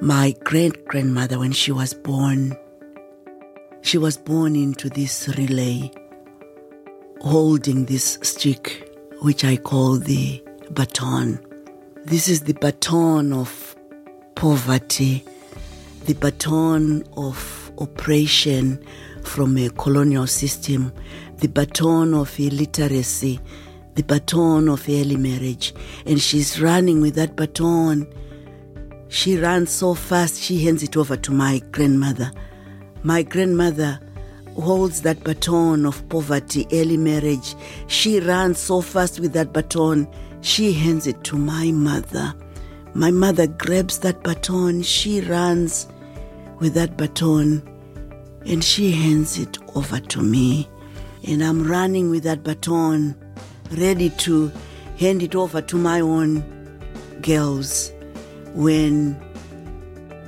My great grandmother, when she was born, she was born into this relay holding this stick, which I call the baton. This is the baton of poverty, the baton of oppression from a colonial system, the baton of illiteracy, the baton of early marriage. And she's running with that baton. She runs so fast, she hands it over to my grandmother. My grandmother holds that baton of poverty, early marriage. She runs so fast with that baton, she hands it to my mother. My mother grabs that baton, she runs with that baton, and she hands it over to me. And I'm running with that baton, ready to hand it over to my own girls when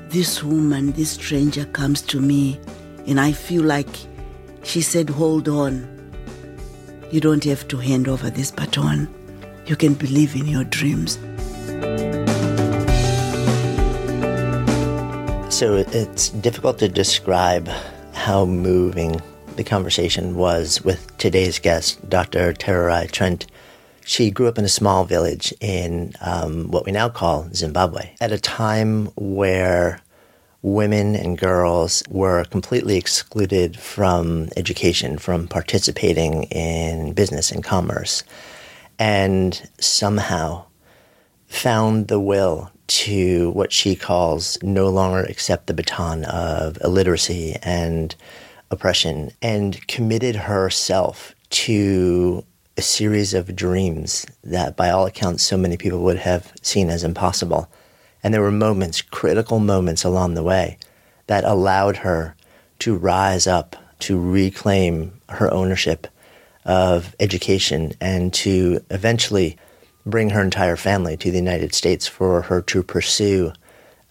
this woman, this stranger comes to me, and I feel like she said, Hold on. You don't have to hand over this baton. You can believe in your dreams. So it's difficult to describe how moving the conversation was with today's guest, Dr. Tererai Trent. She grew up in a small village in um, what we now call Zimbabwe. At a time where women and girls were completely excluded from education, from participating in business and commerce, and somehow found the will to what she calls no longer accept the baton of illiteracy and oppression and committed herself to a series of dreams that, by all accounts, so many people would have seen as impossible. And there were moments, critical moments along the way, that allowed her to rise up, to reclaim her ownership of education, and to eventually bring her entire family to the United States for her to pursue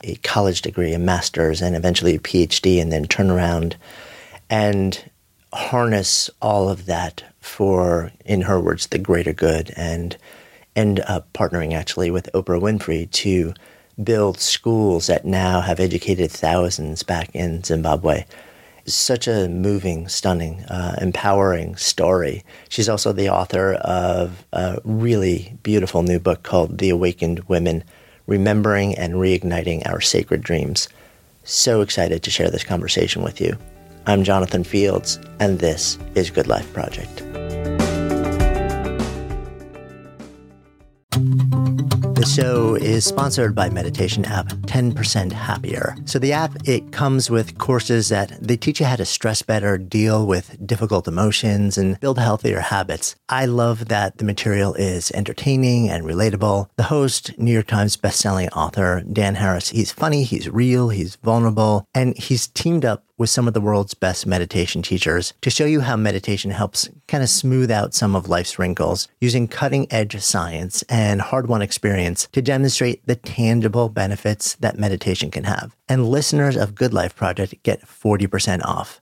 a college degree, a master's, and eventually a PhD, and then turn around and harness all of that for, in her words, the greater good, and end up partnering actually with Oprah Winfrey to build schools that now have educated thousands back in Zimbabwe. Such a moving, stunning, uh, empowering story. She's also the author of a really beautiful new book called The Awakened Women Remembering and Reigniting Our Sacred Dreams. So excited to share this conversation with you. I'm Jonathan Fields, and this is Good Life Project. Thank you. The show is sponsored by meditation app 10% Happier. So the app it comes with courses that they teach you how to stress better, deal with difficult emotions and build healthier habits. I love that the material is entertaining and relatable. The host, New York Times bestselling author Dan Harris, he's funny, he's real, he's vulnerable, and he's teamed up with some of the world's best meditation teachers to show you how meditation helps kind of smooth out some of life's wrinkles using cutting edge science and hard won experience to demonstrate the tangible benefits that meditation can have. And listeners of Good Life Project get 40% off.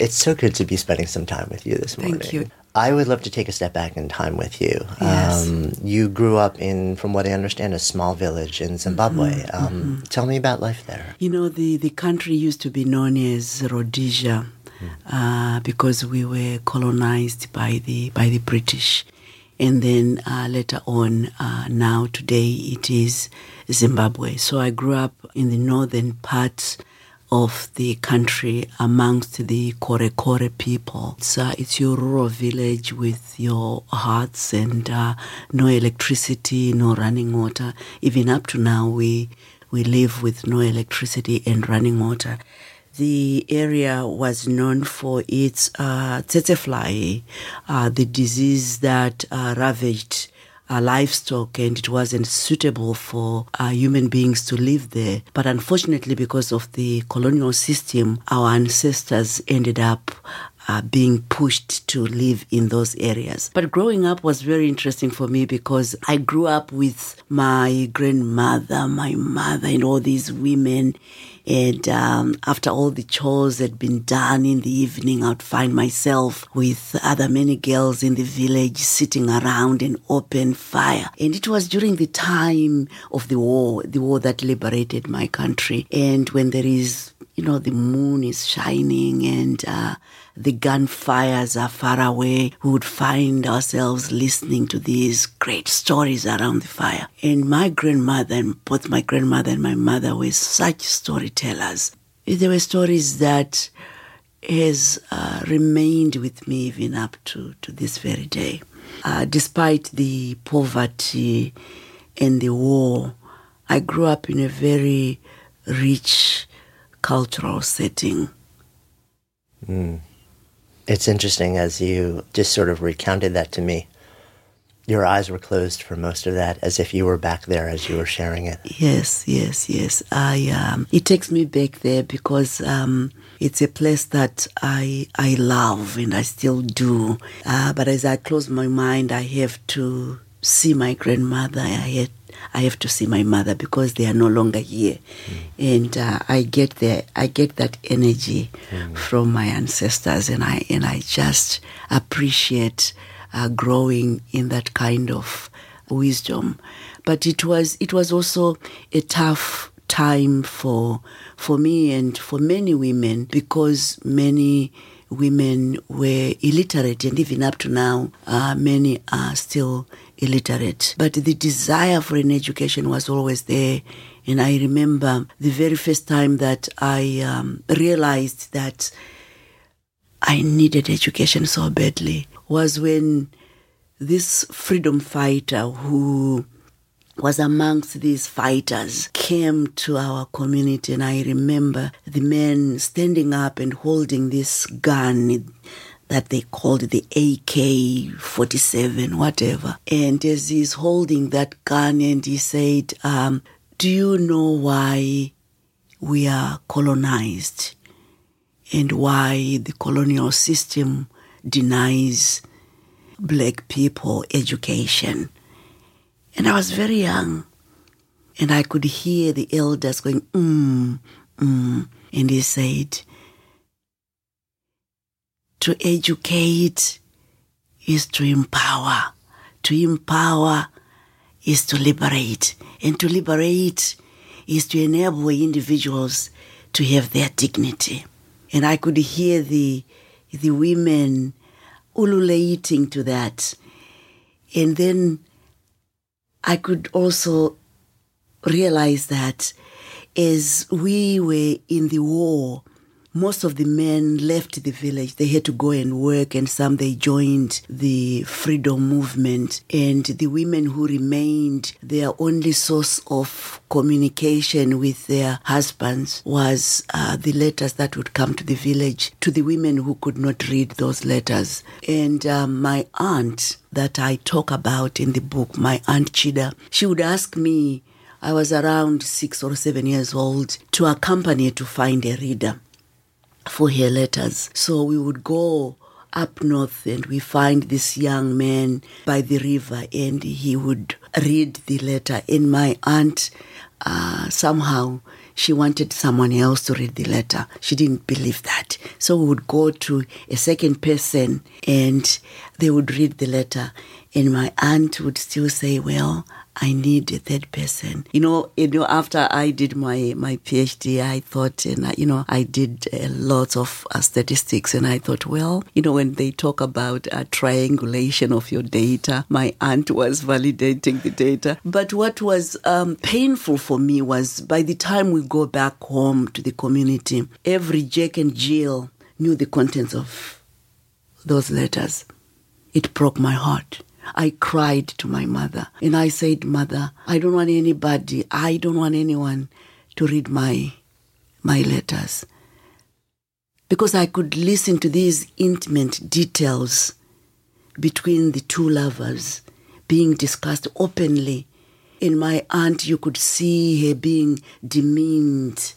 It's so good to be spending some time with you this morning. Thank you. I would love to take a step back in time with you. Yes. Um, you grew up in, from what I understand, a small village in Zimbabwe. Mm-hmm, um, Tell me about life there. You know, the, the country used to be known as Rhodesia uh, because we were colonized by the, by the British. And then uh, later on, uh, now today it is Zimbabwe. So I grew up in the northern part of the country amongst the Kore Kore people. It's, it's your rural village with your huts and uh, no electricity, no running water. Even up to now, we we live with no electricity and running water. The area was known for its uh, tsetse fly, uh, the disease that uh, ravaged uh, livestock and it wasn't suitable for uh, human beings to live there. But unfortunately, because of the colonial system, our ancestors ended up uh, being pushed to live in those areas. But growing up was very interesting for me because I grew up with my grandmother, my mother, and all these women. And um, after all the chores had been done in the evening, I'd find myself with other many girls in the village sitting around an open fire. And it was during the time of the war, the war that liberated my country. And when there is, you know, the moon is shining and uh, the gunfires are far away, we would find ourselves listening to these great stories around the fire. And my grandmother, and both my grandmother and my mother were such storytellers. There were stories that has uh, remained with me even up to, to this very day. Uh, despite the poverty and the war, I grew up in a very rich cultural setting. Mm. It's interesting as you just sort of recounted that to me. Your eyes were closed for most of that, as if you were back there as you were sharing it. Yes, yes, yes. I um, it takes me back there because um, it's a place that I I love and I still do. Uh, but as I close my mind, I have to see my grandmother. I had I have to see my mother because they are no longer here, mm. and uh, I get there. I get that energy mm. from my ancestors, and I and I just appreciate uh, growing in that kind of wisdom. But it was it was also a tough time for for me and for many women because many women were illiterate, and even up to now, uh, many are still illiterate. But the desire for an education was always there. And I remember the very first time that I um, realized that I needed education so badly was when this freedom fighter who was amongst these fighters came to our community and I remember the men standing up and holding this gun that they called the AK 47, whatever. And as he's holding that gun, and he said, um, Do you know why we are colonized and why the colonial system denies black people education? And I was very young, and I could hear the elders going, mm, mm. And he said, to educate is to empower. To empower is to liberate. And to liberate is to enable individuals to have their dignity. And I could hear the, the women ululating to that. And then I could also realize that as we were in the war, most of the men left the village. They had to go and work, and some they joined the freedom movement. And the women who remained, their only source of communication with their husbands was uh, the letters that would come to the village to the women who could not read those letters. And um, my aunt, that I talk about in the book, my aunt Chida, she would ask me. I was around six or seven years old to accompany to find a reader for her letters. So we would go up north and we find this young man by the river and he would read the letter. And my aunt, uh, somehow, she wanted someone else to read the letter. She didn't believe that. So we would go to a second person and they would read the letter. And my aunt would still say, Well, I need a third person. You know, you know, after I did my, my PhD, I thought, and I, you know, I did a lot of uh, statistics and I thought, well, you know, when they talk about a triangulation of your data, my aunt was validating the data. But what was um, painful for me was by the time we go back home to the community, every Jack and Jill knew the contents of those letters. It broke my heart. I cried to my mother and I said, Mother, I don't want anybody, I don't want anyone to read my, my letters. Because I could listen to these intimate details between the two lovers, being discussed openly. In my aunt, you could see her being demeaned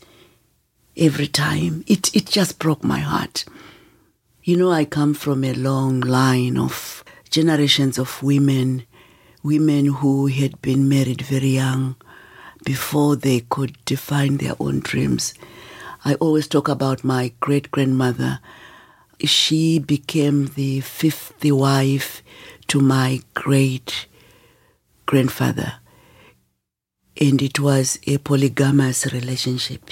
every time. It, it just broke my heart. You know, I come from a long line of generations of women, women who had been married very young before they could define their own dreams. I always talk about my great grandmother. She became the fifth wife to my great grandfather, and it was a polygamous relationship.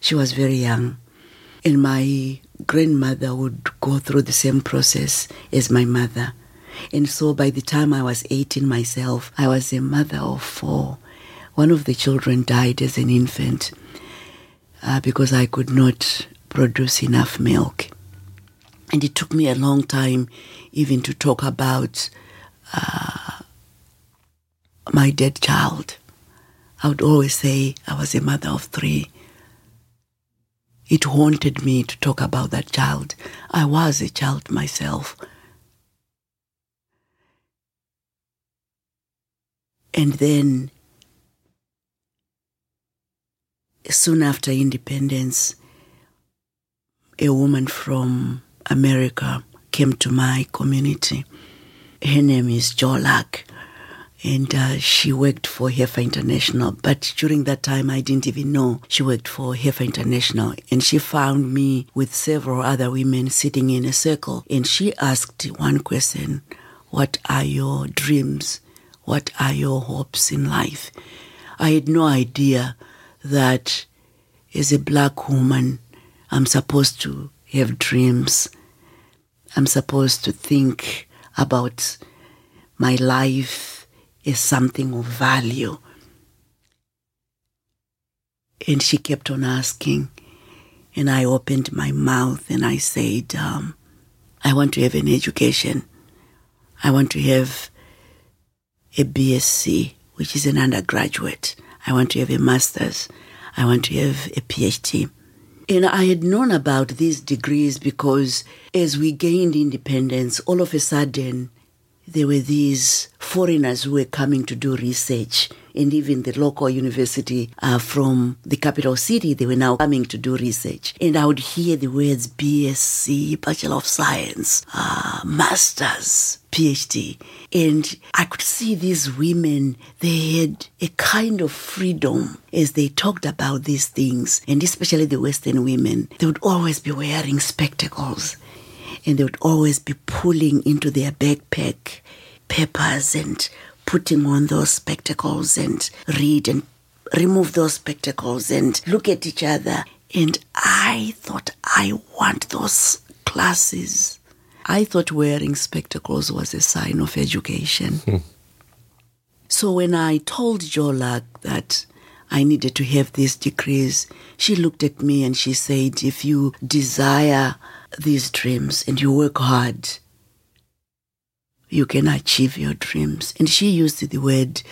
She was very young, and my grandmother would go through the same process as my mother. And so by the time I was 18 myself, I was a mother of four. One of the children died as an infant uh, because I could not produce enough milk. And it took me a long time even to talk about uh, my dead child. I would always say I was a mother of three. It haunted me to talk about that child. I was a child myself. And then, soon after independence, a woman from America came to my community. Her name is Jo Luck, and uh, she worked for Heifer International. But during that time, I didn't even know she worked for Heifer International. And she found me with several other women sitting in a circle, and she asked one question What are your dreams? What are your hopes in life? I had no idea that as a black woman, I'm supposed to have dreams. I'm supposed to think about my life as something of value. And she kept on asking, and I opened my mouth and I said, um, I want to have an education. I want to have a BSc, which is an undergraduate. I want to have a master's. I want to have a PhD. And I had known about these degrees because as we gained independence, all of a sudden, there were these foreigners who were coming to do research. And even the local university uh, from the capital city, they were now coming to do research. And I would hear the words BSc, Bachelor of Science, uh, Masters, PhD. And I could see these women, they had a kind of freedom as they talked about these things, and especially the Western women. They would always be wearing spectacles and they would always be pulling into their backpack papers and putting on those spectacles and read and remove those spectacles and look at each other. And I thought, I want those glasses. I thought wearing spectacles was a sign of education. Hmm. So when I told Jo Luck that I needed to have these degrees, she looked at me and she said, If you desire these dreams and you work hard, you can achieve your dreams. And she used the word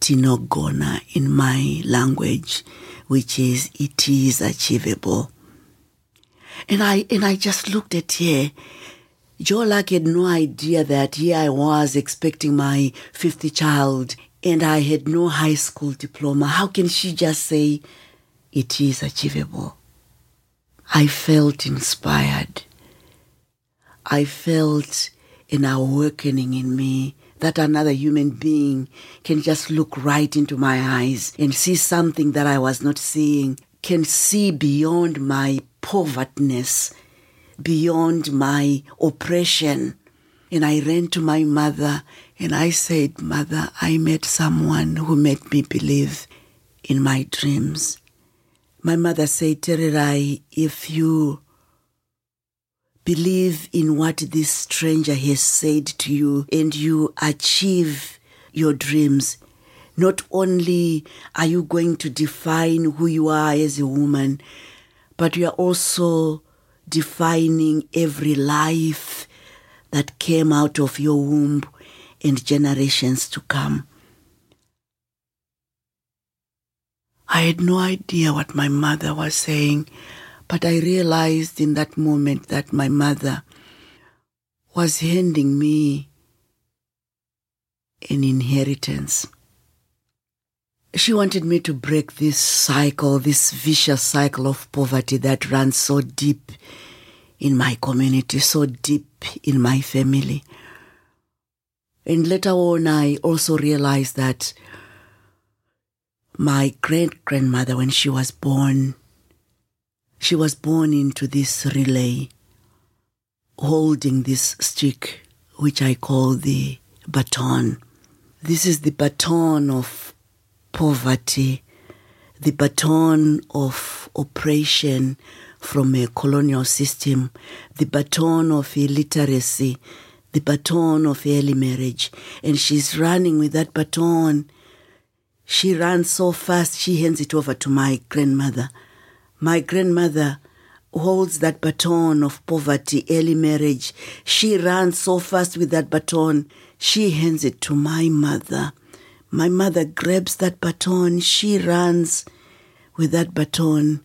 tinogona in my language, which is it is achievable. And I and I just looked at her. Jo Luck had no idea that here I was expecting my 50th child and I had no high school diploma. How can she just say it is achievable? I felt inspired. I felt an awakening in me that another human being can just look right into my eyes and see something that I was not seeing, can see beyond my povertyness, beyond my oppression. And I ran to my mother and I said, Mother, I met someone who made me believe in my dreams. My mother said, Tererai, if you believe in what this stranger has said to you and you achieve your dreams, not only are you going to define who you are as a woman, but you are also defining every life that came out of your womb and generations to come. I had no idea what my mother was saying, but I realized in that moment that my mother was handing me an inheritance. She wanted me to break this cycle, this vicious cycle of poverty that runs so deep in my community, so deep in my family. And later on, I also realized that my great grandmother, when she was born, she was born into this relay, holding this stick, which I call the baton. This is the baton of poverty, the baton of oppression from a colonial system, the baton of illiteracy, the baton of early marriage. And she's running with that baton. She runs so fast, she hands it over to my grandmother. My grandmother holds that baton of poverty, early marriage. She runs so fast with that baton. She hands it to my mother. My mother grabs that baton. She runs with that baton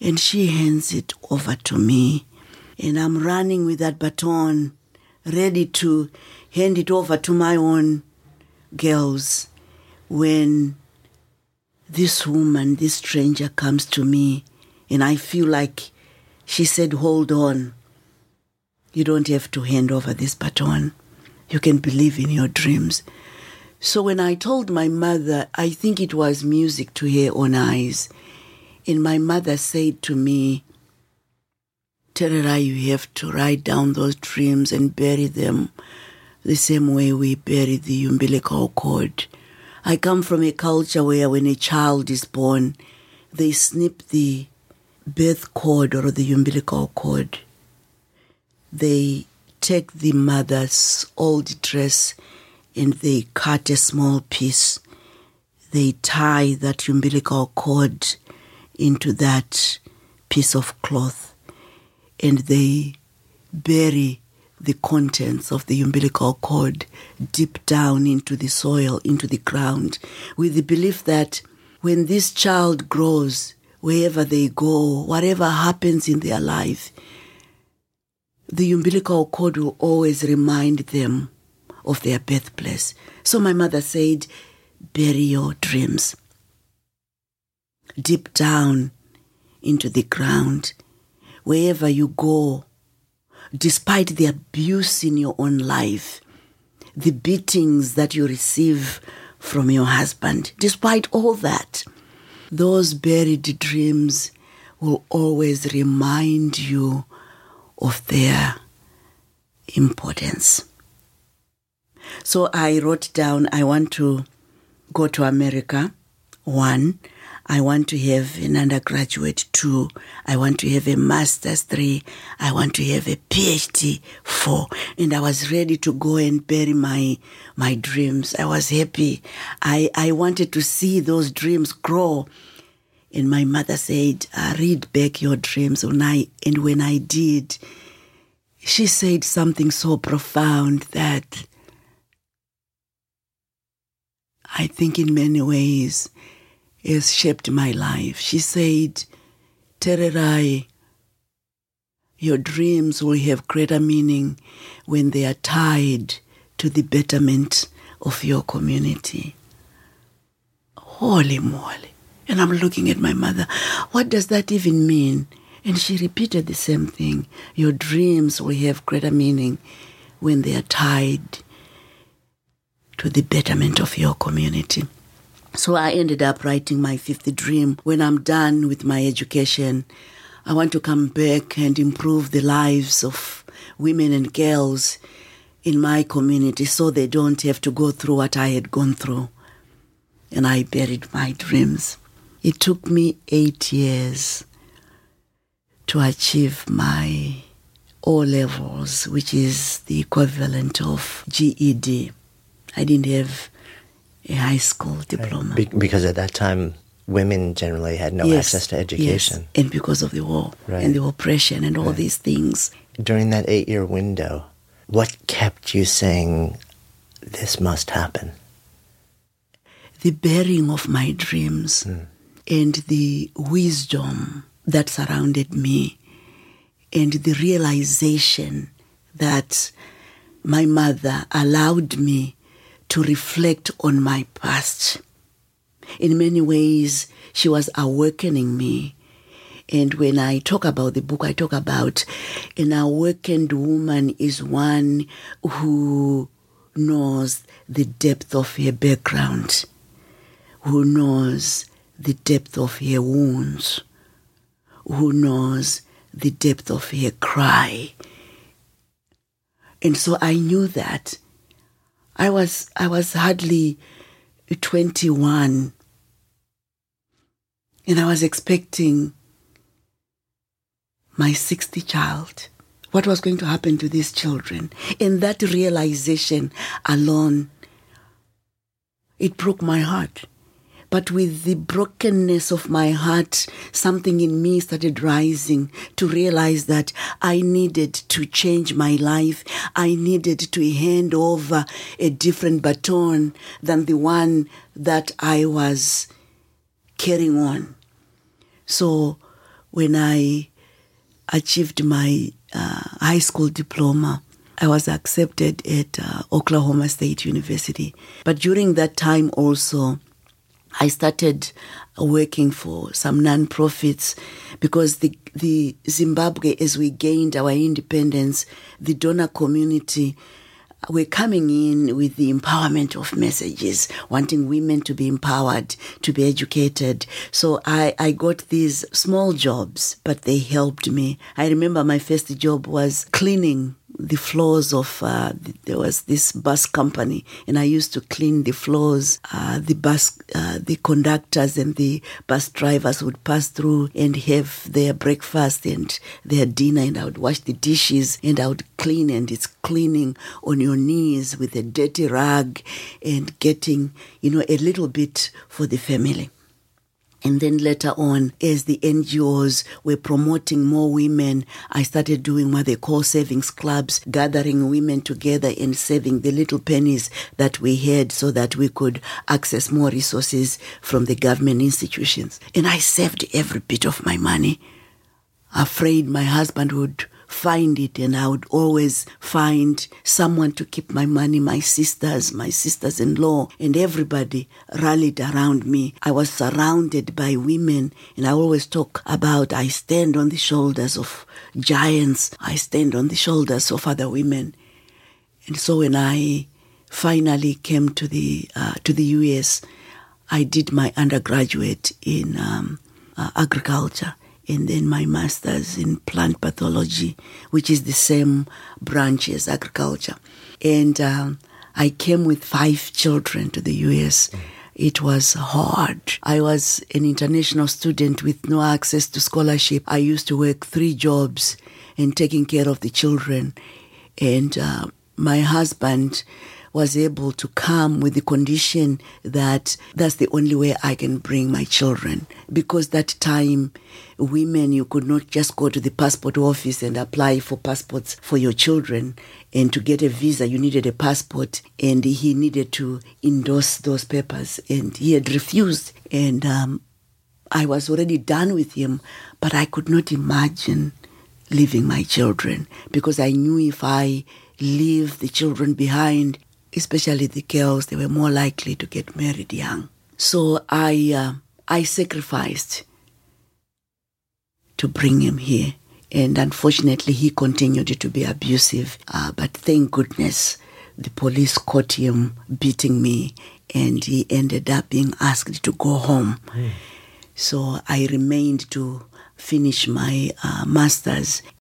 and she hands it over to me. And I'm running with that baton, ready to hand it over to my own girls when this woman, this stranger comes to me, and I feel like she said, Hold on. You don't have to hand over this baton. You can believe in your dreams. So when I told my mother, I think it was music to her own eyes. And my mother said to me, Terera, you have to write down those dreams and bury them the same way we bury the umbilical cord. I come from a culture where when a child is born, they snip the birth cord or the umbilical cord. They take the mother's old dress and they cut a small piece. They tie that umbilical cord into that piece of cloth and they bury the contents of the umbilical cord deep down into the soil, into the ground, with the belief that when this child grows, wherever they go, whatever happens in their life, the umbilical cord will always remind them of their birthplace. So my mother said, bury your dreams deep down into the ground. Wherever you go, despite the abuse in your own life, the beatings that you receive from your husband, despite all that, those buried dreams will always remind you of their importance. So I wrote down I want to go to America, one. I want to have an undergraduate two. I want to have a master's three. I want to have a PhD four. And I was ready to go and bury my, my dreams. I was happy. I, I wanted to see those dreams grow. And my mother said, uh, read back your dreams. And, I, and when I did, she said something so profound that I think in many ways has shaped my life. She said, Tererai, your dreams will have greater meaning when they are tied to the betterment of your community. Holy moly. And I'm looking at my mother. What does that even mean? And she repeated the same thing. Your dreams will have greater meaning when they are tied to the betterment of your community. So I ended up writing my fifth dream. When I'm done with my education, I want to come back and improve the lives of women and girls in my community so they don't have to go through what I had gone through. And I buried my dreams. It took me eight years to achieve my O levels, which is the equivalent of GED. I didn't have a high school diploma. Be- because at that time, women generally had no Yes, access to education. Yes, and because of the war Right. and the oppression and all Right. these things. During that eight year window, what kept you saying, this must happen? the bearing of my dreams hmm. and the wisdom that surrounded me and the realization that my mother allowed me to reflect on my past. In many ways, she was awakening me. And when I talk about the book, I talk about an awakened woman is one who knows the depth of her background, who knows the depth of her wounds, who knows the depth of her cry. And so I knew that. I was I was hardly 21 and I was expecting my 60th child. What was going to happen to these children? And that realization alone, it broke my heart. But with the brokenness of my heart, something in me started rising to realize that I needed to change my life. I needed to hand over a different baton than the one that I was carrying on. So when I achieved my uh, high school diploma, I was accepted at uh, Oklahoma State University. But during that time also, I started working for some non-profits because the the Zimbabwe, as we gained our independence, the donor community were coming in with the empowerment of messages, wanting women to be empowered, to be educated. So I, I got these small jobs, but they helped me. I remember my first job was cleaning the floors of uh, there was this bus company and i used to clean the floors. Uh, the bus uh, the conductors and the bus drivers would pass through and have their breakfast and their dinner and i would wash the dishes and i would clean and it's cleaning on your knees with a dirty rag and getting you know a little bit for the family and then later on, as the NGOs were promoting more women, I started doing what they call savings clubs, gathering women together and saving the little pennies that we had so that we could access more resources from the government institutions. And I saved every bit of my money, afraid my husband would find it and I would always find someone to keep my money, my sisters, my sisters in law, and everybody rallied around me. I was surrounded by women and I always talk about I stand on the shoulders of giants, I stand on the shoulders of other women. And so when I finally came to the uh, to the US, I did my undergraduate in um, uh, agriculture and then my master's in plant pathology, which is the same branch as agriculture. And um, I came with five children to the US. It was hard. I was an international student with no access to scholarship. I used to work three jobs and taking care of the children. And uh, my husband was able to come with the condition that that's the only way I can bring my children. Because that time, women, you could not just go to the passport office and apply for passports for your children. And to get a visa, you needed a passport, and he needed to endorse those papers, and he had refused. And um, I was already done with him, but I could not imagine leaving my children because I knew if I leave the children behind, especially the girls, they were more likely to get married young. So I, uh, I sacrificed to bring him here. And unfortunately, he continued to be abusive. Uh, but thank goodness the police caught him beating me, and he ended up being asked to go home. Mm. So I remained to finish my uh, master's.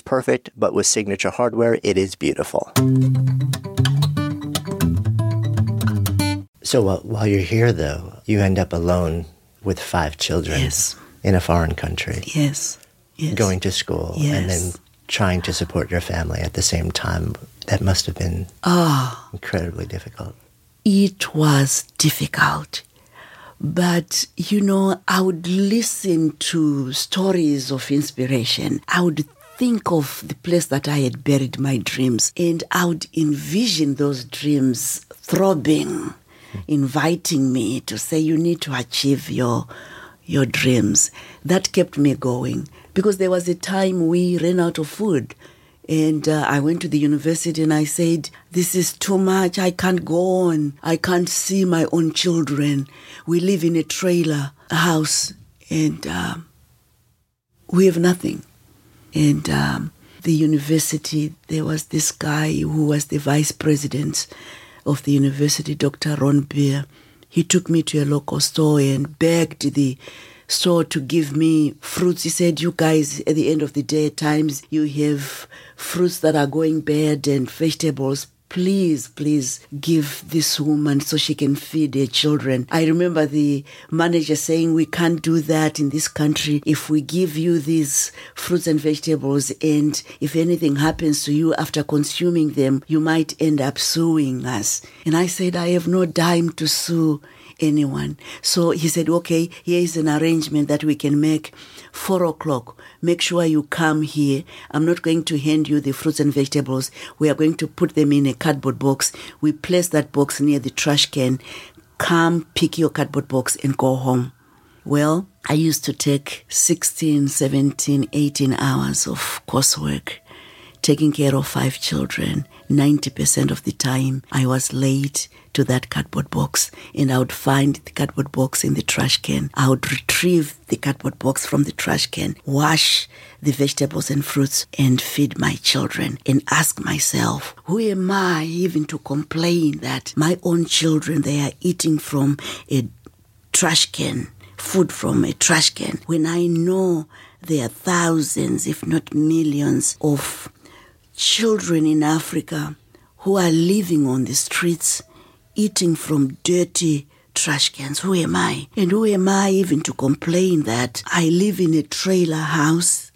perfect, but with signature hardware, it is beautiful. So uh, while you're here, though, you end up alone with five children Yes. in a foreign country, Yes. Yes. going to school, and then trying to support your family at the same time. That must have been Ah, incredibly difficult. it was difficult. But, you know, I would listen to stories of inspiration. I would think of the place that I had buried my dreams, and I would envision those dreams throbbing, inviting me to say, You need to achieve your, your dreams. That kept me going because there was a time we ran out of food. And uh, I went to the university and I said, This is too much. I can't go on. I can't see my own children. We live in a trailer house and um, we have nothing. And um, the university, there was this guy who was the vice president of the university, Dr. Ron Beer. He took me to a local store and begged the store to give me fruits. He said, You guys, at the end of the day, at times you have fruits that are going bad and vegetables. Please, please give this woman so she can feed her children. I remember the manager saying, We can't do that in this country. If we give you these fruits and vegetables, and if anything happens to you after consuming them, you might end up suing us. And I said, I have no dime to sue anyone. So he said, okay, here is an arrangement that we can make. Four o'clock. Make sure you come here. I'm not going to hand you the fruits and vegetables. We are going to put them in a cardboard box. We place that box near the trash can. Come pick your cardboard box and go home. Well, I used to take 16, 17, 18 hours of coursework taking care of five children. 90% of the time, I was late to that cardboard box, and I would find the cardboard box in the trash can. I would retrieve the cardboard box from the trash can, wash the vegetables and fruits, and feed my children, and ask myself, who am I even to complain that my own children they are eating from a trash can? food from a trash can when I know there are thousands, if not millions, of children in Africa who are living on the streets eating from dirty trash cans. Who am I? And who am I even to complain that I live in a trailer house?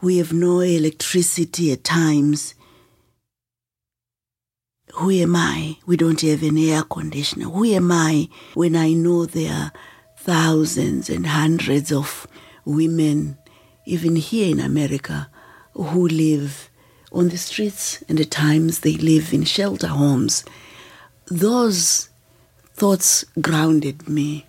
We have no electricity at times. Who am I? We don't have an air conditioner. Who am I when I know there are thousands and hundreds of women, even here in America, who live on the streets and at times they live in shelter homes. Those thoughts grounded me,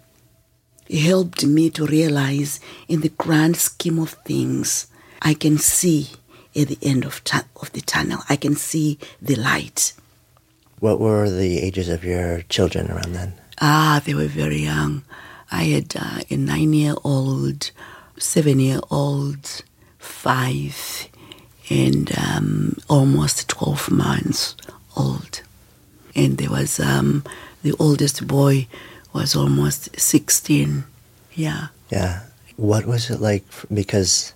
it helped me to realize in the grand scheme of things, I can see at the end of, tu- of the tunnel, I can see the light. What were the ages of your children around then? Ah, they were very young. I had uh, a nine year old, seven year old, five, and um, almost 12 months old. And there was um, the oldest boy was almost 16. Yeah. Yeah. What was it like? Because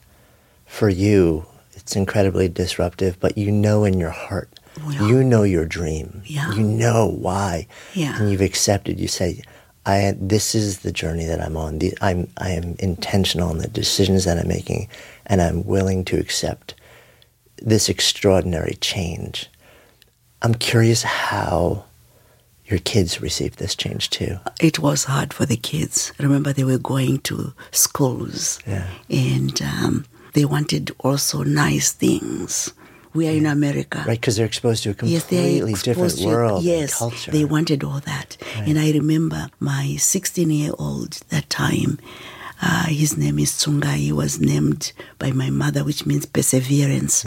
for you, it's incredibly disruptive, but you know in your heart, Well, you know your dream. Yeah. You know why. Yeah. And you've accepted. You say, I, this is the journey that I'm on. The, I'm, I am intentional in the decisions that I'm making, and I'm willing to accept this extraordinary change. I'm curious how your kids received this change too. It was hard for the kids. Remember, they were going to schools Yeah. and um, they wanted also nice things. We are in America. Right, because they're exposed to a Yes, completely different exposed to- world Yes, and culture. they wanted all that. And I remember my 16 year old that time. Uh, his name is Tsunga. He was named by my mother, which means perseverance.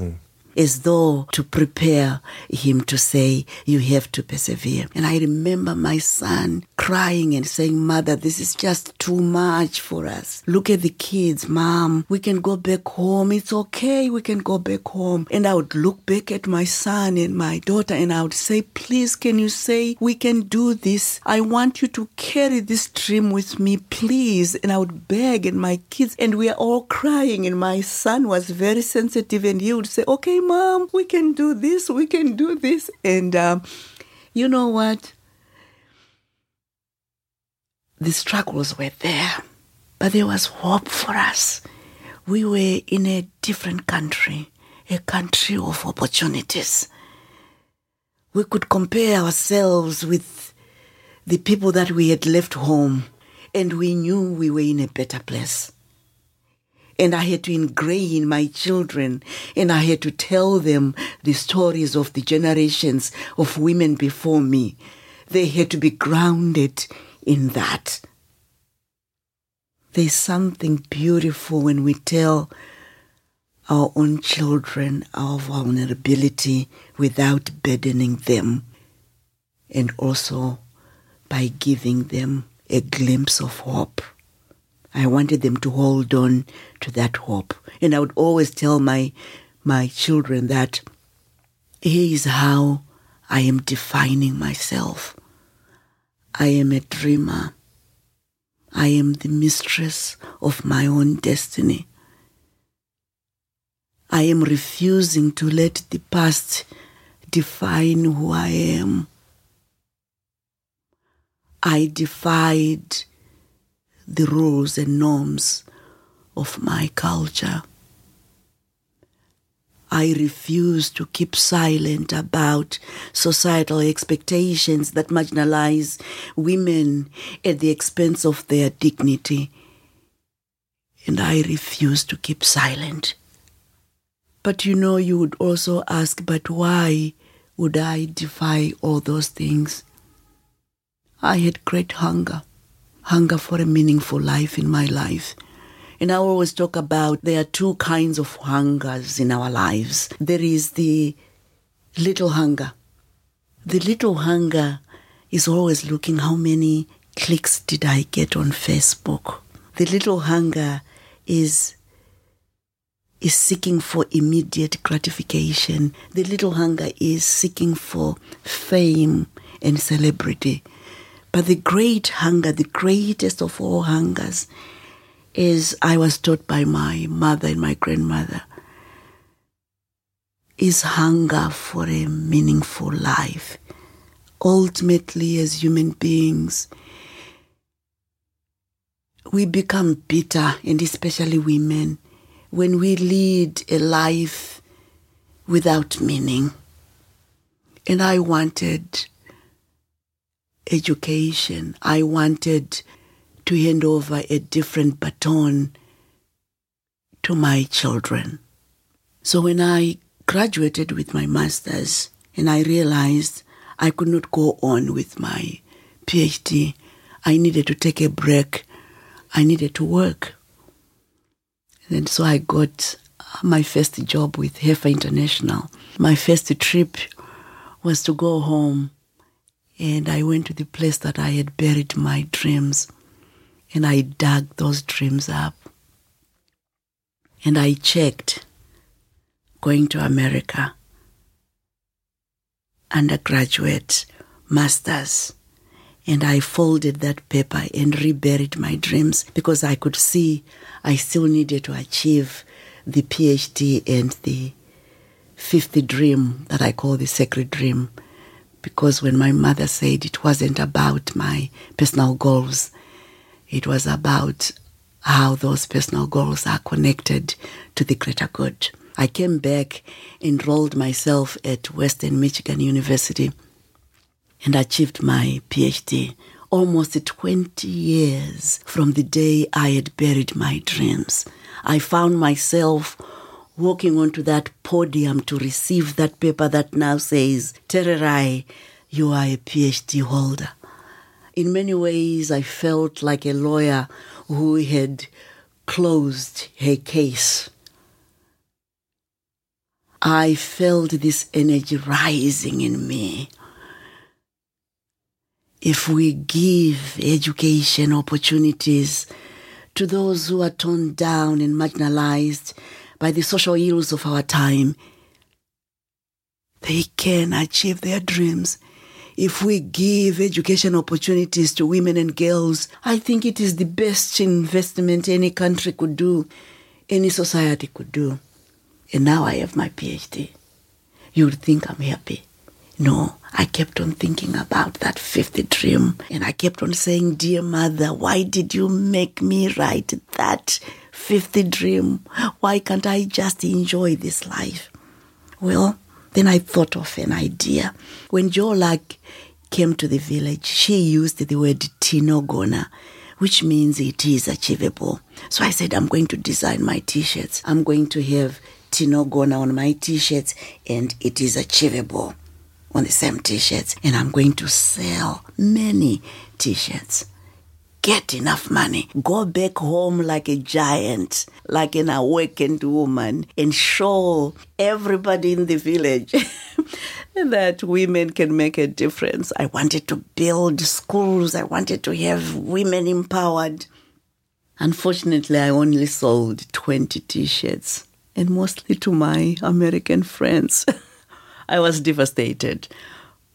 As though to prepare him to say, You have to persevere. And I remember my son crying and saying, Mother, this is just too much for us. Look at the kids, Mom. We can go back home. It's okay. We can go back home. And I would look back at my son and my daughter and I would say, Please, can you say we can do this? I want you to carry this dream with me, please. And I would beg and my kids, and we are all crying. And my son was very sensitive and he would say, Okay, mom, we can do this, we can do this. And um, you know what? The struggles were there, but there was hope for us. We were in a different country, a country of opportunities. We could compare ourselves with the people that we had left home, and we knew we were in a better place. And I had to ingrain my children, and I had to tell them the stories of the generations of women before me. They had to be grounded in that. There's something beautiful when we tell our own children our vulnerability without burdening them, and also by giving them a glimpse of hope. I wanted them to hold on to that hope. And I would always tell my my children that here is how I am defining myself. I am a dreamer. I am the mistress of my own destiny. I am refusing to let the past define who I am. I defied the rules and norms of my culture. I refuse to keep silent about societal expectations that marginalize women at the expense of their dignity. And I refuse to keep silent. But you know, you would also ask, but why would I defy all those things? I had great hunger, hunger for a meaningful life in my life. And I always talk about there are two kinds of hungers in our lives. There is the little hunger. The little hunger is always looking how many clicks did I get on Facebook. The little hunger is is seeking for immediate gratification. The little hunger is seeking for fame and celebrity. But the great hunger, the greatest of all hungers, is I was taught by my mother and my grandmother, is hunger for a meaningful life. Ultimately, as human beings, we become bitter, and especially women, when we lead a life without meaning. And I wanted education. I wanted to hand over a different baton to my children. So when I graduated with my master's and I realized I could not go on with my PhD, I needed to take a break. I needed to work. And so I got my first job with Heifer International. My first trip was to go home and I went to the place that I had buried my dreams and I dug those dreams up. and I checked going to America, undergraduate, master's, and I folded that paper and reburied my dreams because I could see I still needed to achieve the PhD and the fifth dream that I call the sacred dream. Because when my mother said it wasn't about my personal goals, it was about how those personal goals are connected to the greater good. I came back, enrolled myself at Western Michigan University, and achieved my PhD almost 20 years from the day I had buried my dreams. I found myself walking onto that podium to receive that paper that now says, Tererai, you are a PhD holder. In many ways, I felt like a lawyer who had closed her case. I felt this energy rising in me. If we give education opportunities to those who are torn down and marginalized by the social ills of our time, they can achieve their dreams. If we give education opportunities to women and girls, I think it is the best investment any country could do, any society could do. And now I have my PhD. You would think I'm happy. No, I kept on thinking about that fifth dream. And I kept on saying, Dear mother, why did you make me write that fifth dream? Why can't I just enjoy this life? Well, then I thought of an idea. When Jo Luck came to the village, she used the word tinogona, which means it is achievable. So I said, I'm going to design my t shirts. I'm going to have tinogona on my t shirts, and it is achievable on the same t shirts. And I'm going to sell many t shirts. Get enough money. Go back home like a giant, like an awakened woman, and show everybody in the village that women can make a difference. I wanted to build schools, I wanted to have women empowered. Unfortunately, I only sold 20 t shirts, and mostly to my American friends. I was devastated.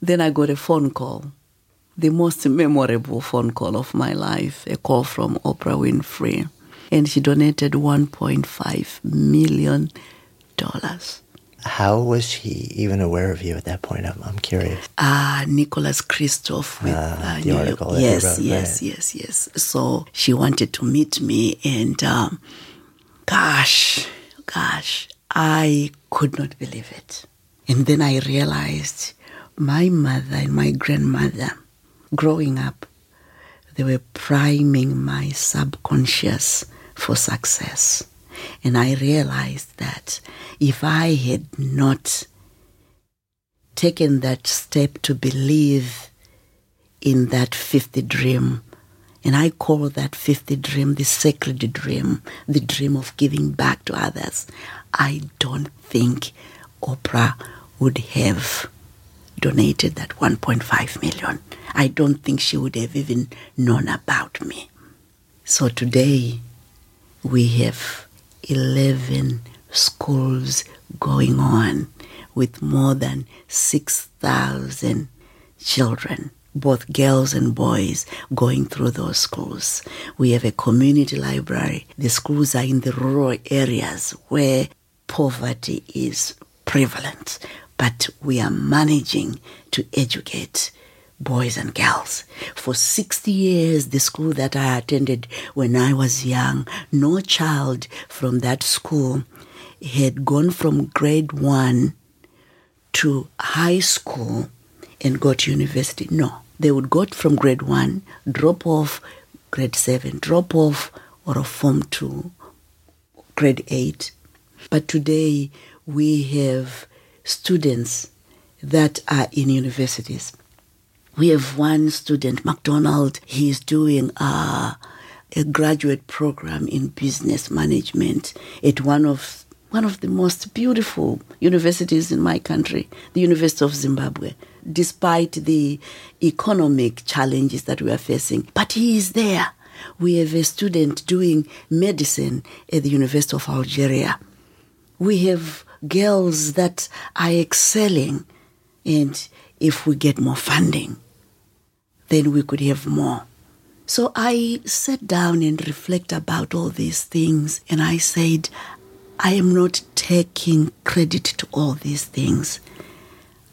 Then I got a phone call, the most memorable phone call of my life, a call from Oprah Winfrey. And she donated $1.5 million. How was she even aware of you at that point? I'm, I'm curious. Ah, uh, Nicholas Kristof with Ah, uh, the New article York- Yes, yes, right. yes, yes. So she wanted to meet me, and um, gosh, gosh, I could not believe it. And then I realized my mother and my grandmother, growing up, they were priming my subconscious for success. And I realized that if I had not taken that step to believe in that fifth dream, and I call that fifth dream the sacred dream, the dream of giving back to others, I don't think Oprah would have donated that 1.5 million. I don't think she would have even known about me. So today we have 11 schools going on with more than 6,000 children, both girls and boys, going through those schools. We have a community library. The schools are in the rural areas where poverty is prevalent, but we are managing to educate boys and girls. For 60 years, the school that I attended when I was young, no child from that school had gone from grade one to high school and go to university. No, they would go from grade one, drop off grade seven, drop off or a form two, grade eight. But today we have students that are in universities. We have one student, McDonald. He's doing a, a graduate program in business management at one of one of the most beautiful universities in my country, the University of Zimbabwe, despite the economic challenges that we are facing. But he is there We have a student doing medicine at the University of Algeria. We have girls that are excelling. And if we get more funding, then we could have more. So I sat down and reflect about all these things and I said, I am not taking credit to all these things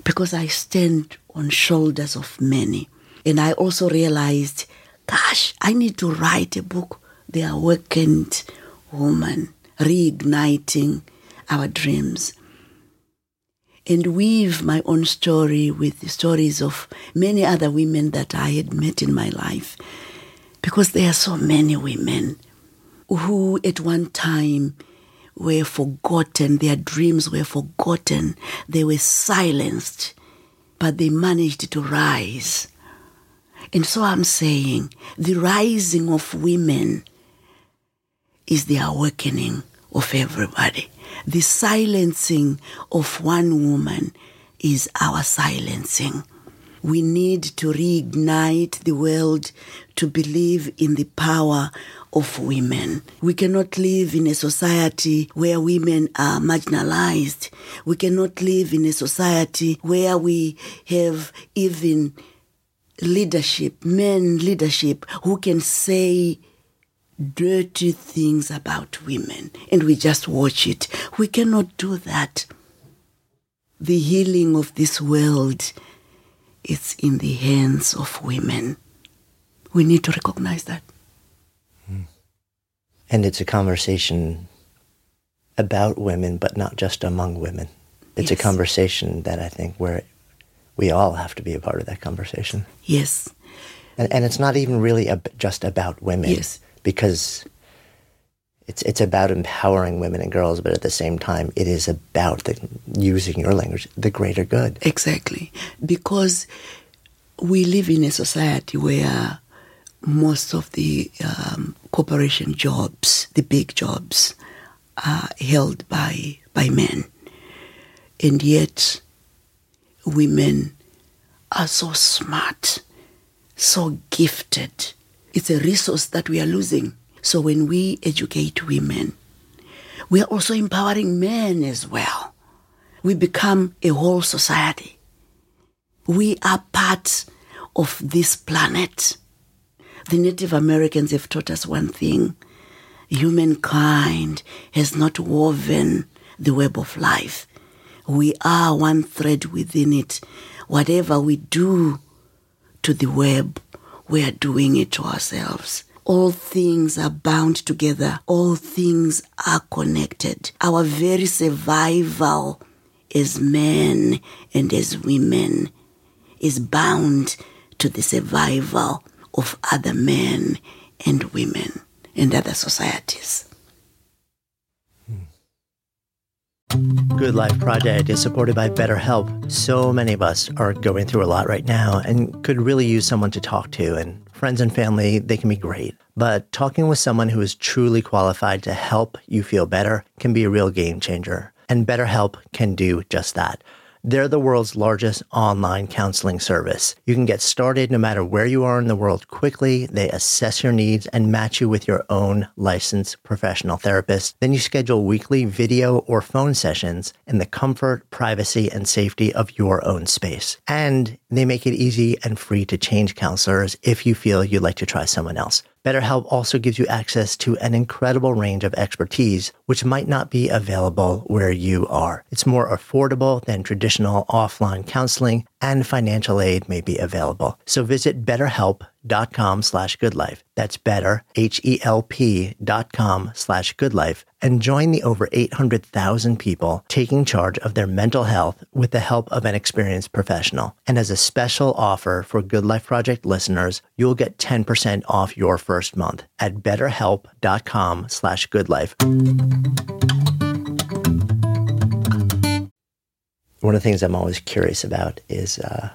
because I stand on shoulders of many. And I also realized, gosh, I need to write a book, The Awakened Woman, reigniting our dreams. And weave my own story with the stories of many other women that I had met in my life. Because there are so many women who at one time were forgotten, their dreams were forgotten, they were silenced, but they managed to rise. And so I'm saying the rising of women is the awakening of everybody. The silencing of one woman is our silencing. We need to reignite the world to believe in the power of women. We cannot live in a society where women are marginalized. We cannot live in a society where we have even leadership, men leadership, who can say dirty things about women and we just watch it. We cannot do that. The healing of this world is in the hands of women. We need to recognize that. Hmm. And it's a conversation about women, but not just among women. It's Yes. a conversation that I think where we all have to be a part of that conversation. Yes, And, and it's not even really ab- just about women. Yes. Because it's, it's about empowering women and girls, but at the same time, it is about the, using your language, the greater good. exactly. Because we live in a society where most of the um, corporation jobs, the big jobs, are held by by men, and yet women are so smart, so gifted. It's a resource that we are losing. So when we educate women, we are also empowering men as well. We become a whole society. We are part of this planet. The Native Americans have taught us one thing humankind has not woven the web of life. We are one thread within it. Whatever we do to the web, we are doing it to ourselves. All things are bound together, all things are connected. Our very survival as men and as women is bound to the survival of other men and women and other societies. Good Life Project is supported by BetterHelp. So many of us are going through a lot right now and could really use someone to talk to. And friends and family, they can be great. But talking with someone who is truly qualified to help you feel better can be a real game changer. And BetterHelp can do just that. They're the world's largest online counseling service. You can get started no matter where you are in the world quickly. They assess your needs and match you with your own licensed professional therapist. Then you schedule weekly video or phone sessions in the comfort, privacy, and safety of your own space. And they make it easy and free to change counselors if you feel you'd like to try someone else. BetterHelp also gives you access to an incredible range of expertise, which might not be available where you are. It's more affordable than traditional offline counseling, and financial aid may be available. So visit betterhelp.com slash goodlife. That's better, H-E-L-P dot com slash goodlife, and join the over 800,000 people taking charge of their mental health with the help of an experienced professional. And as a special offer for Good Life Project listeners, you'll get 10% off your first month at betterhelp.com slash goodlife. One of the things I'm always curious about is uh,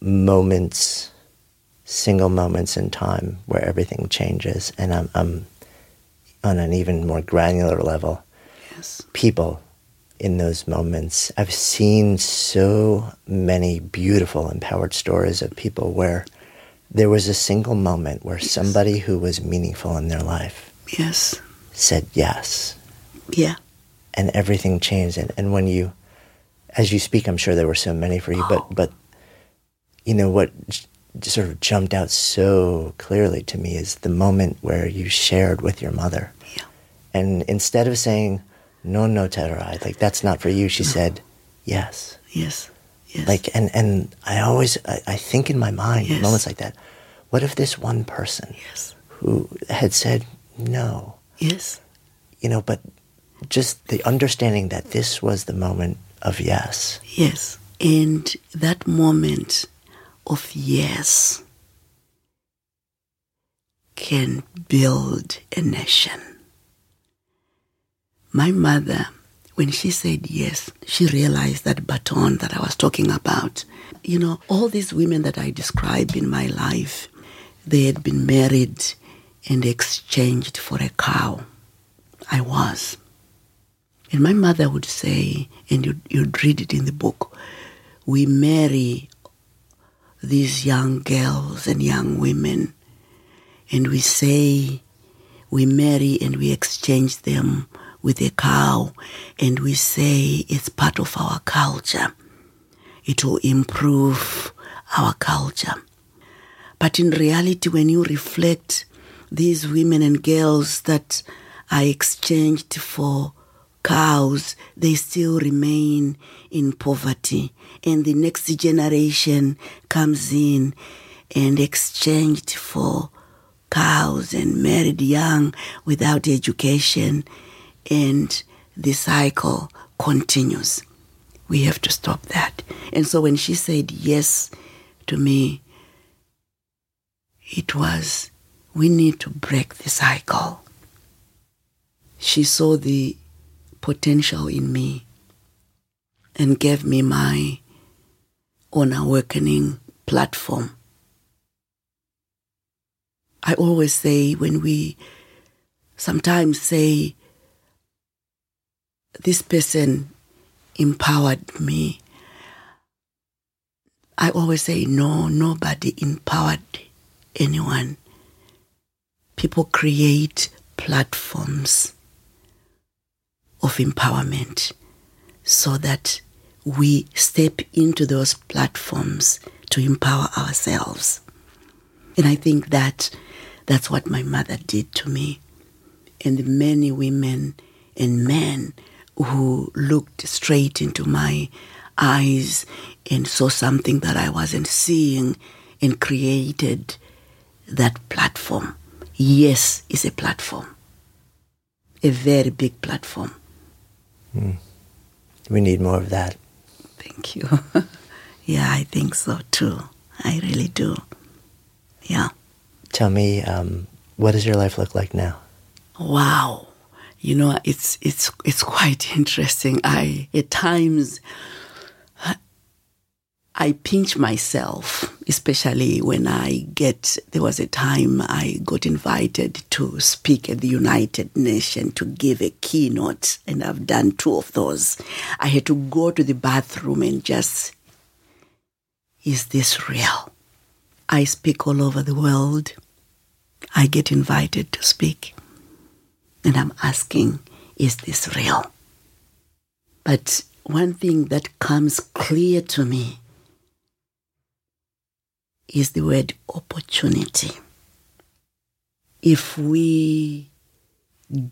moments, single moments in time where everything changes. And I'm, I'm on an even more granular level Yes. people in those moments. I've seen so many beautiful, empowered stories of people where there was a single moment where somebody who was meaningful in their life Yes. said yes, Yeah. and everything changed. And, and when you, as you speak, I'm sure there were so many for you, but oh. but you know what sort of jumped out so clearly to me is the moment where you shared with your mother, Yeah. and instead of saying no, no, Tererai, like that's not for you, she said yes. Yes. Yes. Like and and I always I, I think in my mind Yes. moments like that. What if this one person yes. who had said no, Yes. you know, but just the understanding that this was the moment of yes. Yes. And that moment of yes can build a nation. My mother, when she said yes, she realized that baton that I was talking about. You know, all these women that I described in my life, they had been married and exchanged for a cow. I was. And my mother would say, and you'd, you'd read it in the book, we marry these young girls and young women, and we say we marry and we exchange them with a cow, and we say it's part of our culture. It will improve our culture. But in reality, when you reflect, these women and girls that are exchanged for cows, they still remain in poverty. And the next generation comes in and exchanged for cows and married young without education. And the cycle continues. We have to stop that. And so when she said yes to me, it was we need to break the cycle. She saw the potential in me and gave me my own awakening platform. I always say when we sometimes say, this person empowered me, I always say, no, nobody empowered anyone. People create platforms of empowerment so that we step into those platforms to empower ourselves. And I think that that's what my mother did to me. And the many women and men who looked straight into my eyes and saw something that I wasn't seeing and created that platform. Yes is a platform, a very big platform. Hmm. We need more of that. Thank you. yeah, I think so too. I really do. Yeah. Tell me, um, what does your life look like now? Wow. You know, it's it's it's quite interesting. I at times I pinch myself, especially when I get. There was a time I got invited to speak at the United Nations to give a keynote, and I've done two of those. I had to go to the bathroom and just, is this real? I speak all over the world. I get invited to speak, and I'm asking, is this real? But one thing that comes clear to me is the word opportunity. If we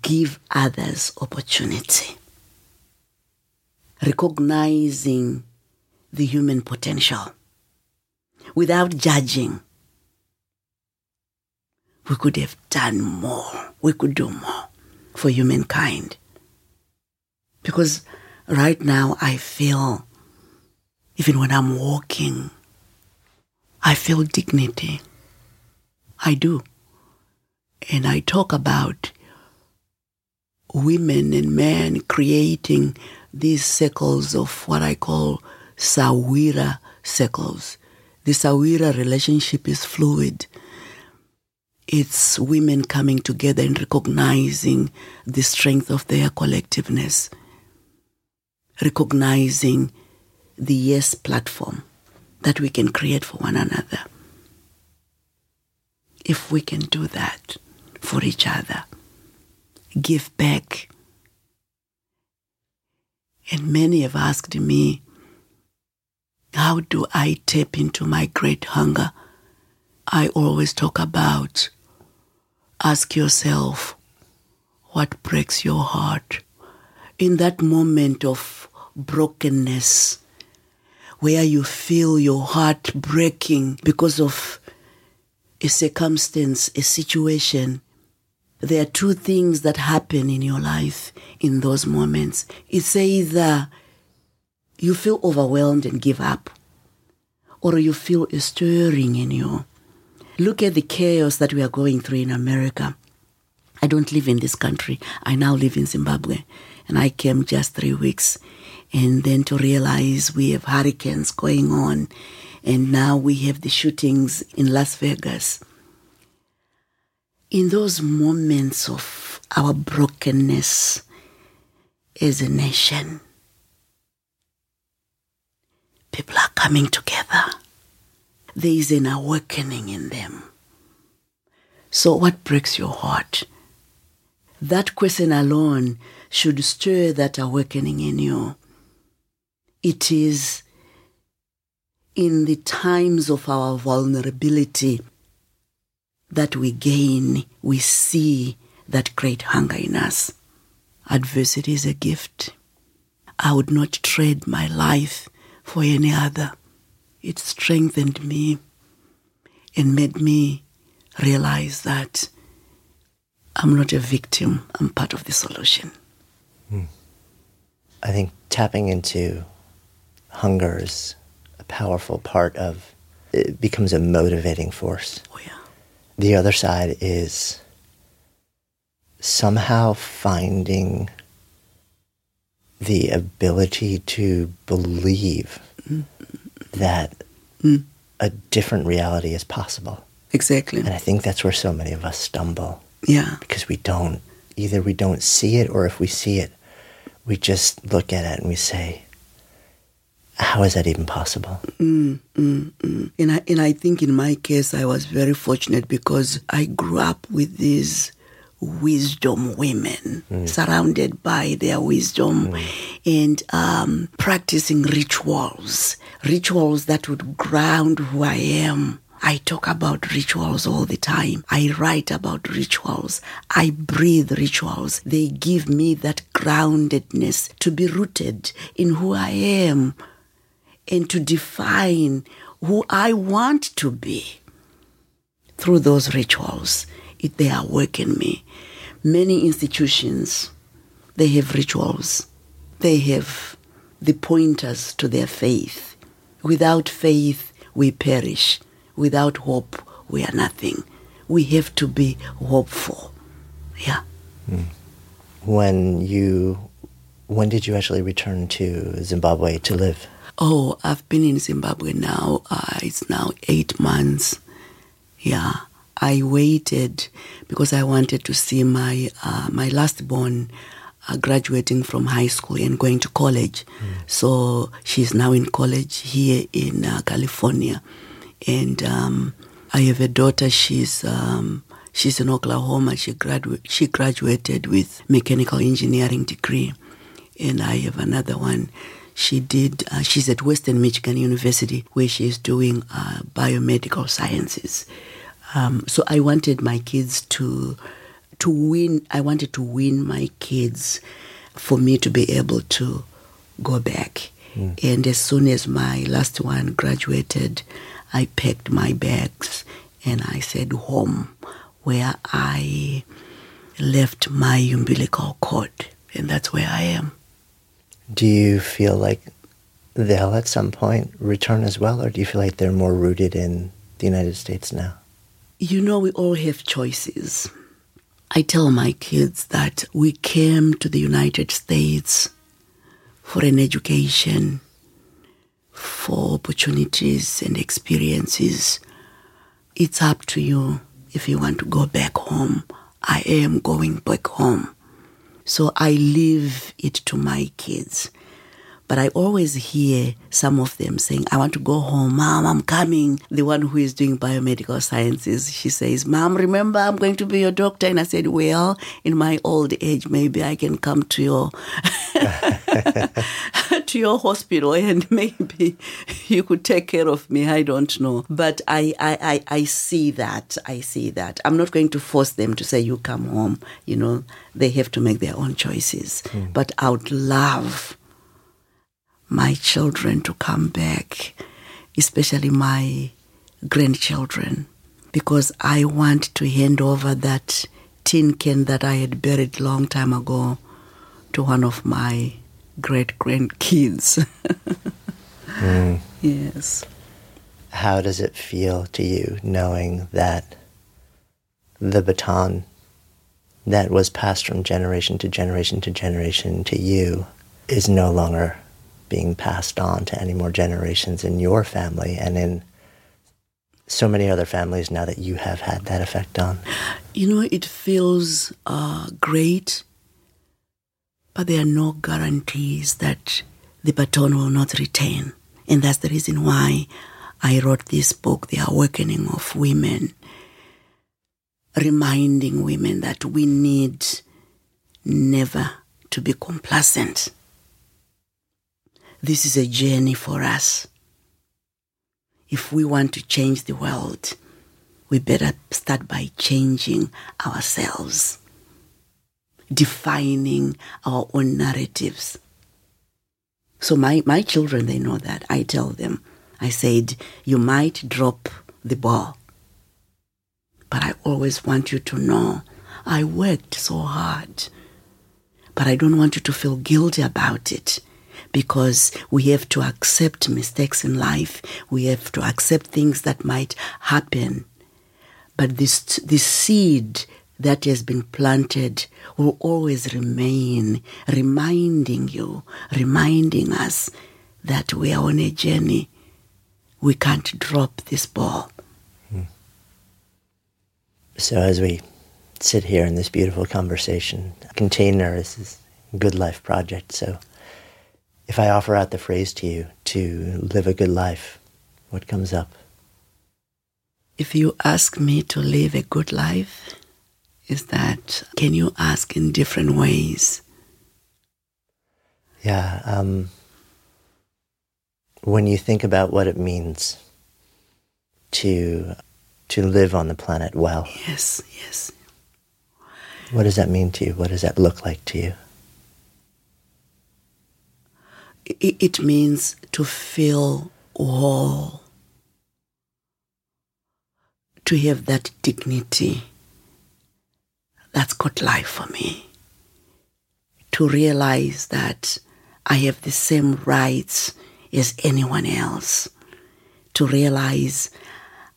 give others opportunity, recognizing the human potential without judging, we could have done more. We could do more for humankind. Because right now I feel, even when I'm walking, I feel dignity. I do. And I talk about women and men creating these circles of what I call Sahwira circles. The Sahwira relationship is fluid. It's women coming together and recognizing the strength of their collectiveness, recognizing the yes platform that we can create for one another. if we can do that for each other, give back. And many have asked me, how do I tap into my great hunger? I always talk about ask yourself what breaks your heart in that moment of brokenness where you feel your heart breaking because of a circumstance, a situation. There are two things that happen in your life in those moments. It's either you feel overwhelmed and give up, or you feel a stirring in you. Look at the chaos that we are going through in America. I don't live in this country. I now live in Zimbabwe. And I came just three weeks. And then to realize we have hurricanes going on. And now we have the shootings in Las Vegas. In those moments of our brokenness as a nation, people are coming together. There is an awakening in them. So, what breaks your heart? That question alone should stir that awakening in you. It is in the times of our vulnerability that we gain, we see that great hunger in us. Adversity is a gift. I would not trade my life for any other. It strengthened me and made me realize that I'm not a victim, I'm part of the solution. I think tapping into hunger is a powerful part of it becomes a motivating force. Oh, yeah. The other side is somehow finding the ability to believe that a different reality is possible. Exactly. And I think that's where so many of us stumble Yeah. because we don't either we don't see it or if we see it we just look at it and we say how is that even possible? Mm, mm, mm. And I, and I think in my case, I was very fortunate because I grew up with these wisdom women, surrounded by their wisdom and um, practicing rituals, rituals that would ground who I am. I talk about rituals all the time. I write about rituals. I breathe rituals. They give me that groundedness to be rooted in who I am and to define who I want to be through those rituals. It, they awaken me. Many institutions, they have rituals. They have the pointers to their faith. Without faith, we perish. Without hope, we are nothing. We have to be hopeful. Yeah. when you when did you actually return to Zimbabwe to live Oh, I've been in Zimbabwe now. Uh, it's now eight months. Yeah, I waited because I wanted to see my uh, my last born uh, graduating from high school and going to college. So she's now in college here in uh, California, and um, I have a daughter. She's um, she's in Oklahoma. She gradu- she graduated with mechanical engineering degree and I have another one. She did. Uh, she's at Western Michigan University, where she is doing uh, biomedical sciences. Um, so I wanted my kids to to win. I wanted to win my kids for me to be able to go back. And as soon as my last one graduated, I packed my bags and I said home, where I left my umbilical cord, and that's where I am. do you feel like they'll at some point return as well or do you feel like they're more rooted in the United States now You know, we all have choices. I tell my kids that we came to the United States for an education, for opportunities and experiences. It's up to you if you want to go back home. I am going back home. So I leave it to my kids. But I always hear some of them saying, I want to go home. Mom, I'm coming. The one who is doing biomedical sciences, she says, Mom, remember I'm going to be your doctor. And I said, Well, in my old age, maybe I can come to your to your hospital and maybe you could take care of me. I don't know. But I, I, I, I see that. I see that. I'm not going to force them to say, You come home. You know, they have to make their own choices. Mm. But I would love my children to come back, especially my grandchildren, because I want to hand over that tin can that I had buried long time ago to one of my great grandkids. mm. Yes. How does it feel to you knowing that the baton that was passed from generation to generation to generation to you is no longer being passed on to any more generations in your family and in so many other families now that you have had that effect on? You know, it feels uh, great, but there are no guarantees that the baton will not retain. And that's the reason why I wrote this book, The Awakening of Women, reminding women that we need never to be complacent this is a journey for us. If we want to change the world, we better start by changing ourselves, defining our own narratives. So my, my children, they know that. I tell them, I said, you might drop the ball, but I always want you to know I worked so hard, but I don't want you to feel guilty about it because we have to accept mistakes in life. We have to accept things that might happen. But this, this seed that has been planted will always remain, reminding you, reminding us that we are on a journey. We can't drop this ball. So, as we sit here in this beautiful conversation, container is this good life project. So, if I offer out the phrase to you to live a good life, what comes up? If you ask me to live a good life, is that can you ask in different ways? Yeah. Um, when you think about what it means to to live on the planet well. Yes, yes. What does that mean to you? What does that look like to you? It means to feel whole, to have that dignity. That's good life for me. To realize that I have the same rights as anyone else. To realize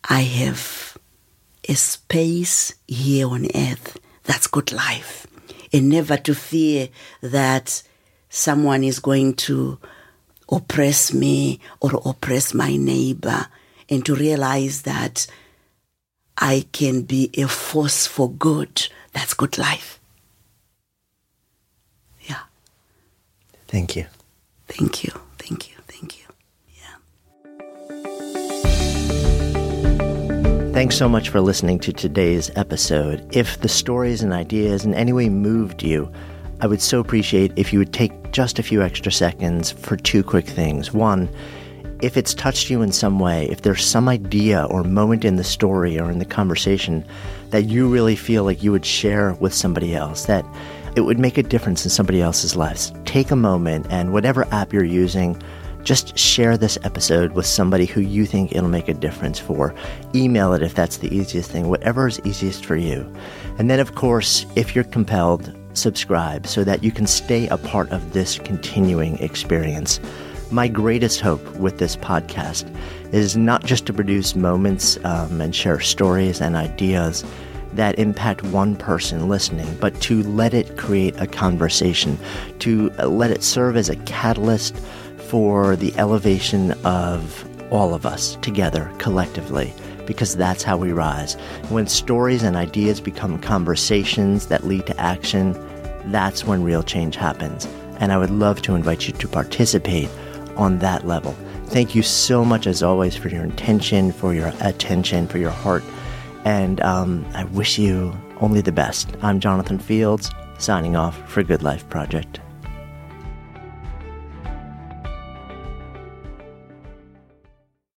I have a space here on earth. That's good life. And never to fear that someone is going to oppress me or oppress my neighbor, and to realize that I can be a force for good. That's good life. Yeah. Thank you. Thank you. Thank you. Thank you. Yeah. Thanks so much for listening to today's episode. If the stories and ideas in any way moved you, I would so appreciate if you would take just a few extra seconds for two quick things. One, if it's touched you in some way, if there's some idea or moment in the story or in the conversation that you really feel like you would share with somebody else, that it would make a difference in somebody else's lives, take a moment and whatever app you're using, just share this episode with somebody who you think it'll make a difference for. Email it if that's the easiest thing, whatever is easiest for you. And then, of course, if you're compelled, subscribe so that you can stay a part of this continuing experience. My greatest hope with this podcast is not just to produce moments um, and share stories and ideas that impact one person listening, but to let it create a conversation, to let it serve as a catalyst for the elevation of all of us together collectively because that's how we rise. When stories and ideas become conversations that lead to action, that's when real change happens. And I would love to invite you to participate on that level. Thank you so much, as always, for your intention, for your attention, for your heart. And um, I wish you only the best. I'm Jonathan Fields, signing off for Good Life Project.